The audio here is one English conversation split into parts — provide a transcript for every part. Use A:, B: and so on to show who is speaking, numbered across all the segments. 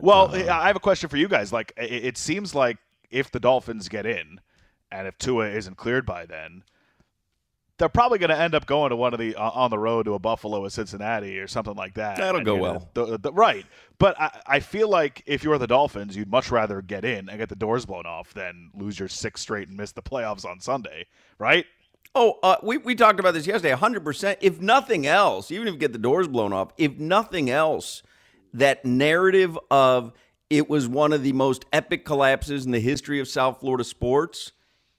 A: Well, I have a question for you guys. Like, it, it seems like if the Dolphins get in, and if Tua isn't cleared by then, they're probably going to end up going to one of the uh, on the road to a Buffalo, or Cincinnati, or something like that.
B: That'll
A: And
B: go well.
A: gonna- the- the- right, but I, I feel like if you're the Dolphins, you'd much rather get in and get the doors blown off than lose your sixth straight and miss the playoffs on Sunday, right?
B: Oh, uh, we, we talked about this yesterday. 100%. If nothing else, even if you get the doors blown off, if nothing else, that narrative of it was one of the most epic collapses in the history of South Florida sports,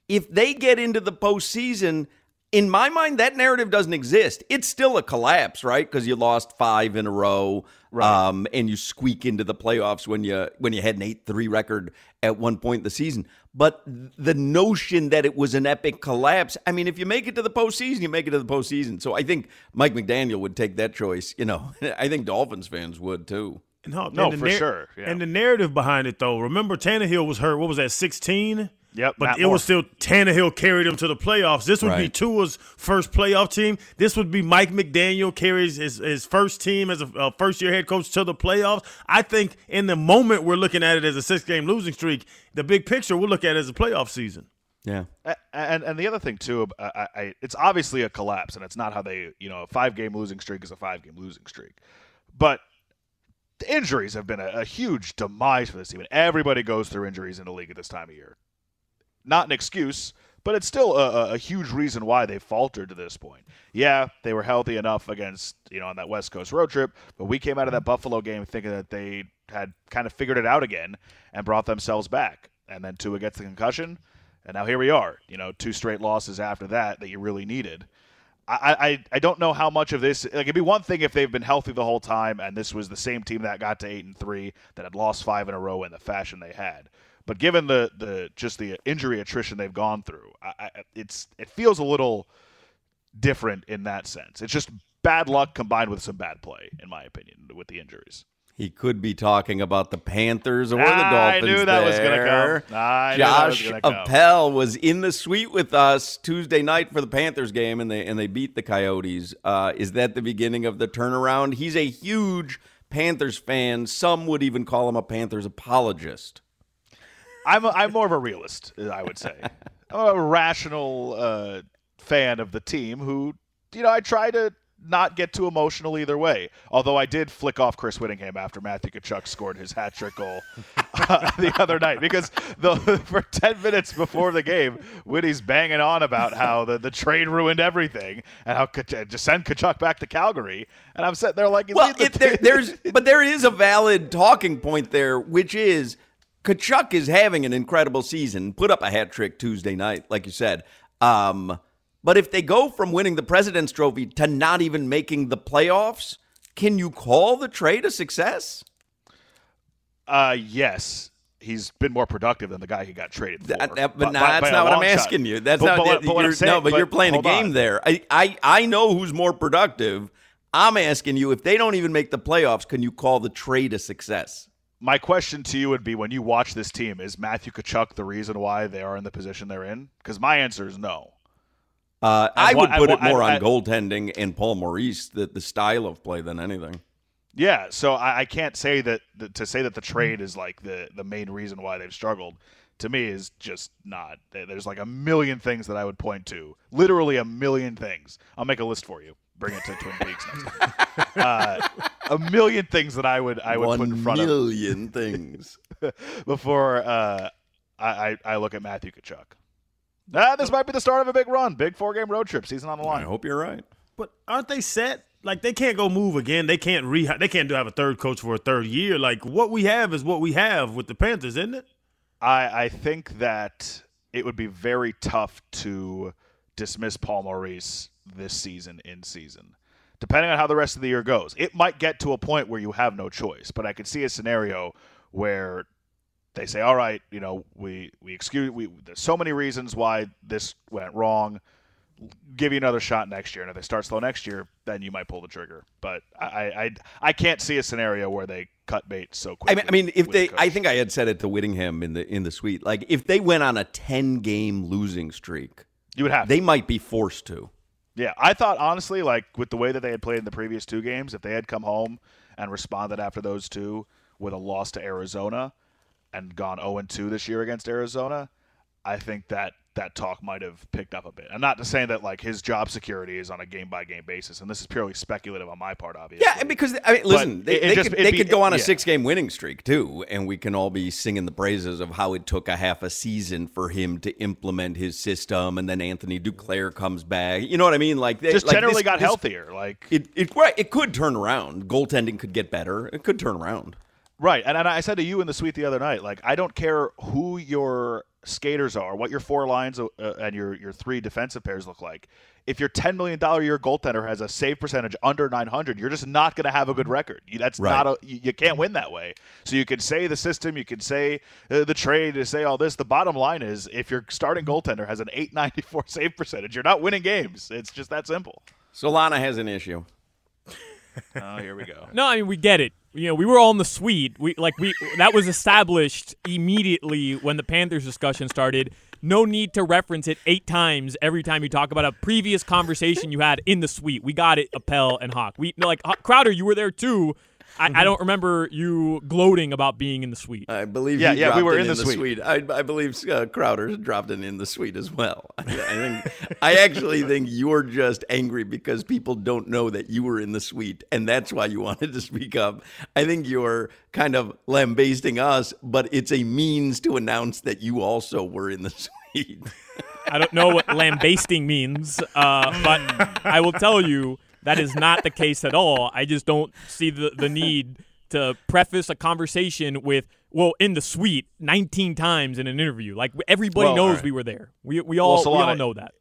B: if they get into the postseason, in my mind, that narrative doesn't exist. It's still a collapse, right? Because you lost five in a row, um, and you squeak into the playoffs when you when you had an eight three record at one point in the season. But the notion that it was an epic collapse, I mean, if you make it to the postseason, you make it to the postseason. So I think Mike McDaniel would take that choice. You know, I think Dolphins fans would too.
C: No,
A: No,
C: and the
A: for sure, yeah.
C: And the narrative behind it, though, remember Tannehill was hurt. What was that, 16?
A: Yep,
C: But
A: Matt
C: it
A: Moore.
C: was still Tannehill carried him to the playoffs. This would be
B: Right.
C: Tua's first playoff team. This would be Mike McDaniel carries his, his first team as a uh, first year head coach to the playoffs. I think in the moment we're looking at it as a six game losing streak. The big picture we'll look at it as a playoff season.
B: Yeah.
A: And and the other thing too, I, I, I- it's obviously a collapse, and it's not how they, you know, a five game losing streak is a five game losing streak, but the injuries have been a, a huge demise for this team, and everybody goes through injuries in the league at this time of year. Not an excuse, but it's still a, a- huge reason why they faltered to this point. Yeah, they were healthy enough against you know on that West Coast road trip, but we came out of that Buffalo game thinking that they had kind of figured it out again and brought themselves back, and then Tua gets the concussion. And now here we are, you know, two straight losses after that that you really needed. I, I, I don't know how much of this like it'd be one thing if they've been healthy the whole time and this was the same team that got to eight and three that had lost five in a row in the fashion they had. But given the, the just the injury attrition they've gone through, I, I, it's it feels a little different in that sense. It's just bad luck combined with some bad play, in my opinion, with the injuries.
B: He could be talking about the Panthers or the
A: I
B: Dolphins.
A: knew that was gonna
B: there.
A: come. I knew that was
B: Josh
A: gonna come.
B: Josh Appel was in the suite with us Tuesday night for the Panthers game, and they and they beat the Coyotes. Uh, is that the beginning of the turnaround? He's a huge Panthers fan. Some would even call him a Panthers apologist.
A: I'm a, I'm more of a realist, I would say. I'm a rational uh, fan of the team who, you know, I try to not get too emotional either way. Although I did flick off Chris Whittingham after Matthew Tkachuk scored his hat trick goal uh, the other night because the for 10 minutes before the game, Whitty's banging on about how the, the trade ruined everything and how Kach- just send Tkachuk back to Calgary. And I'm sitting there like,
B: Well,
A: the
B: it, there, there's but there is a valid talking point there, which is Tkachuk is having an incredible season. Put up a hat trick Tuesday night, like you said. Um, but if they go from winning the President's Trophy to not even making the playoffs, can you call the trade a success?
A: Uh, yes. He's been more productive than the guy he got traded for.
B: That- that-
A: By-
B: but
A: by-
B: that's
A: by
B: not what I'm
A: long shot.
B: asking you. That's
A: But-
B: not.
A: but what- but what I'm
B: you're-
A: saying-
B: no, but, you're playing a game
A: on.
B: there. I, I I know who's more productive. I'm asking you if they don't even make the playoffs, can you call the trade a success?
A: My question to you would be: When you watch this team, is Matthew Tkachuk the reason why they are in the position they're in? Because my answer is no.
B: Uh, I
A: what-
B: would put
A: and
B: it more
A: what-
B: on goaltending and Paul Maurice, the, the style of play than anything.
A: Yeah, so I, I can't say that, that to say that the trade is like the the main reason why they've struggled. To me, is just not. There's like a million things that I would point to. Literally a million things. I'll make a list for you. Bring it to Twin Peaks next time. Uh, a million things that I would I would
B: One
A: put in front of
B: million things.
A: before uh, I, I I look at Matthew Tkachuk. Ah, this might be the start of a big run, big four game road trip, season on the line.
B: I hope you're right.
C: But aren't they set? Like they can't go move again. They can't re. They can't do have a third coach for a third year. Like what we have is what we have with the Panthers, isn't it?
A: I I think that it would be very tough to dismiss Paul Maurice this season in season. Depending on how the rest of the year goes. It might get to a point where you have no choice, but I could see a scenario where they say, "All right, you know, we we excuse we there's so many reasons why this went wrong. Give you another shot next year, and if they start slow next year, then you might pull the trigger." But I I I can't see a scenario where they cut bait so quickly.
B: I mean, I mean, if they,
A: the
B: I think I had said it to Whittingham in the in the suite. Like, if they went on a ten game losing streak,
A: you would have
B: they might be forced to.
A: Yeah, I thought honestly, like with the way that they had played in the previous two games, if they had come home and responded after those two with a loss to Arizona and gone 0 2 this year against Arizona, I think that that talk might have picked up a bit. I'm not to say that like his job security is on a game by game basis, and this is purely speculative on my part, obviously.
B: Yeah, because I mean, listen, they,
A: it- it
B: they
A: just-
B: could, they
A: be-
B: could go on a
A: yeah.
B: six game winning streak too, and we can all be singing the praises of how it took a half a season for him to implement his system, and then Anthony Duclair comes back. You know what I mean? Like, they,
A: just
B: like
A: generally
B: this-
A: got
B: this-
A: healthier. Like
B: It it right, it could turn around. Goaltending could get better. It could turn around.
A: Right, and, and I said to you in the suite the other night, like I don't care who your skaters are, what your four lines uh, and your your three defensive pairs look like. If your ten million dollar year goaltender has a save percentage under nine hundred, you're just not going to have a good record. You, that's
B: Right.
A: not a you, you can't win that way. So you can say the system, you can say uh, the trade, you say all this. The bottom line is, if your starting goaltender has an eight ninety four save percentage, you're not winning games. It's just that simple.
B: Solana has an issue.
A: Oh, here we go.
D: No, I mean we get it. You know, we were all in the suite. We like we that was established immediately when the Panthers discussion started. No need to reference it eight times every time you talk about a previous conversation you had in the suite. We got it, Appel and Hawk. We like Crowder, you were there too. I, I don't remember you gloating about being in the suite.
B: I believe.
A: Yeah,
B: he
A: yeah, we were
B: it
A: in the suite.
B: I, I believe uh, Crowder dropped in in the suite as well. I, I think. I actually think you're just angry because people don't know that you were in the suite, and that's why you wanted to speak up. I think you're kind of lambasting us, but it's a means to announce that you also were in the suite.
D: I don't know what lambasting means, uh, but I will tell you that is not the case at all. I just don't see the, the need to preface a conversation with, well, in the suite 19 times in an interview. Like everybody
A: Well,
D: knows
A: all right.
D: we were there. We, we all we
A: Solana-
D: all know that.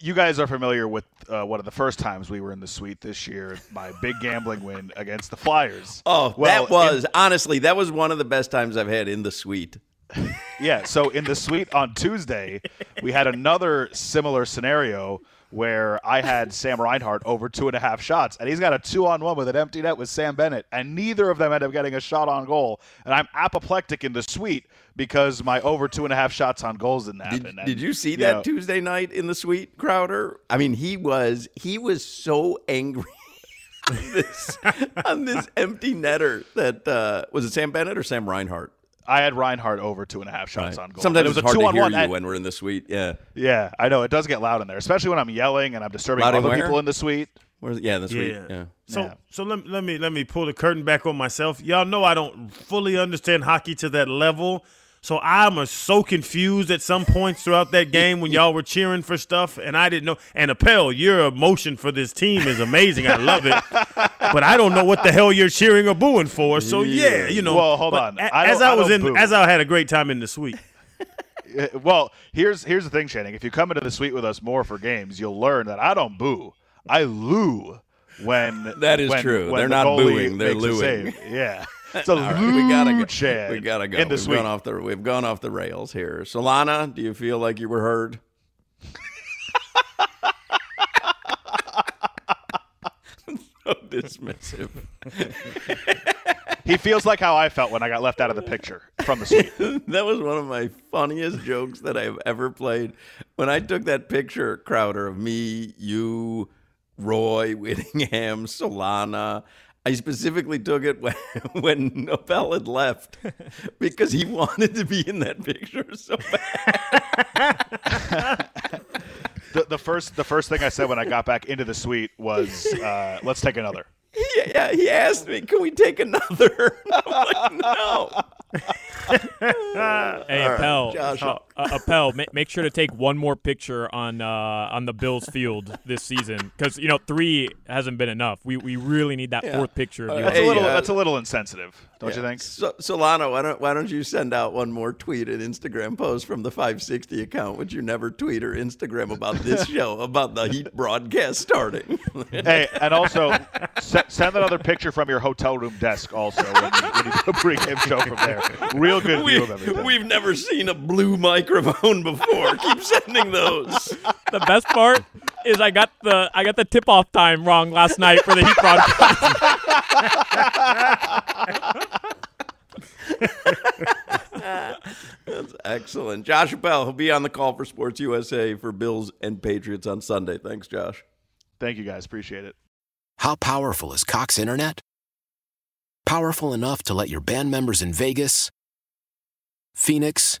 A: you guys are familiar with uh, one of the first times we were in the suite this year, my big gambling win against the Flyers.
B: Oh,
A: Well,
B: that was honestly that was one of the best times I've had in the suite.
A: Yeah, so in the suite on Tuesday, we had another similar scenario where I had Sam Reinhart over two and a half shots, and he's got a two on one with an empty net with Sam Bennett, and neither of them end up getting a shot on goal. And I'm apoplectic in the suite because my over two and a half shots on goals didn't
B: Did,
A: happen. And,
B: did you see
A: you
B: that
A: know,
B: Tuesday night in the suite, Crowder? I mean, he was he was so angry on this on this empty netter that uh, was it Sam Bennett or Sam Reinhart?
A: I had Reinhart over two and a half shots on goal.
B: Sometimes
A: it was
B: it's
A: a
B: hard
A: two
B: to
A: on
B: hear
A: one.
B: you
A: and-
B: when we're in the suite. Yeah,
A: Yeah, I know it does get loud in there, especially when I'm yelling and I'm disturbing
B: Loud
A: other
B: where?
A: people in the suite.
B: Where's, yeah, the suite.
C: Yeah.
B: Yeah.
C: So
A: Yeah.
C: so let, let me let me pull the curtain back on myself. Y'all know I don't fully understand hockey to that level. So I'm so confused at some points throughout that game when y'all were cheering for stuff and I didn't know. And Appel, your emotion for this team is amazing. I love it. but I don't know what the hell you're cheering or booing for. So yeah, you know.
A: Well, hold on.
C: a-
A: I
C: as I
A: I
C: was
A: don't
C: in,
A: boo.
C: as I had a great time in the suite.
A: Well, here's here's the thing, Channing. If you come into the suite with us more for games, you'll learn that I don't boo. I loo when
B: That is
A: when-
B: true.
A: when
B: They're
A: the
B: not booing, they're
A: makes
B: looing.
A: Yeah, it's a
B: right, we gotta go. We gotta go. we've gone off the we've gone off the rails here. Solana, do you feel like you were heard? so dismissive.
A: He feels like how I felt when I got left out of the picture from the suite.
B: that was one of my funniest jokes that I've ever played. When I took that picture, Crowder, of me, you, Roy, Whittingham, Solana, I specifically took it when, when Nobel had left because he wanted to be in that picture so bad.
A: the, the first the first thing I said when I got back into the suite was, uh, "Let's take another."
B: Yeah, yeah, he asked me, "Can we take another?" I'm like, "No."
D: Hey, Appel,
B: Josh.
D: uh, uh, Appel, ma- make sure to take one more picture on uh, on the Bills field this season because you know three hasn't been enough. We we really need that
B: Yeah.
D: fourth picture. Of
B: Uh,
D: you.
A: That's a little.
B: uh,
A: that's a little insensitive, don't you think?
B: So, Solano, why don't why don't you send out one more tweet and Instagram post from the 560 account, which you never tweet or Instagram about this show about the Heat broadcast starting.
A: hey, and also se- send another picture from your hotel room desk. Also, when you, when you do a pregame show from there, real good view of everything.
B: We've never seen a blue microphone before. Keep sending those.
D: the best part is I got the I got the tip off time wrong last night for the Heat broadcast.
B: That's excellent. Josh Appel, he'll be on the call for Sports USA for Bills and Patriots on Sunday. Thanks, Josh.
A: Thank you guys, appreciate it.
E: How powerful is Cox Internet? Powerful enough to let your band members in Vegas, Phoenix,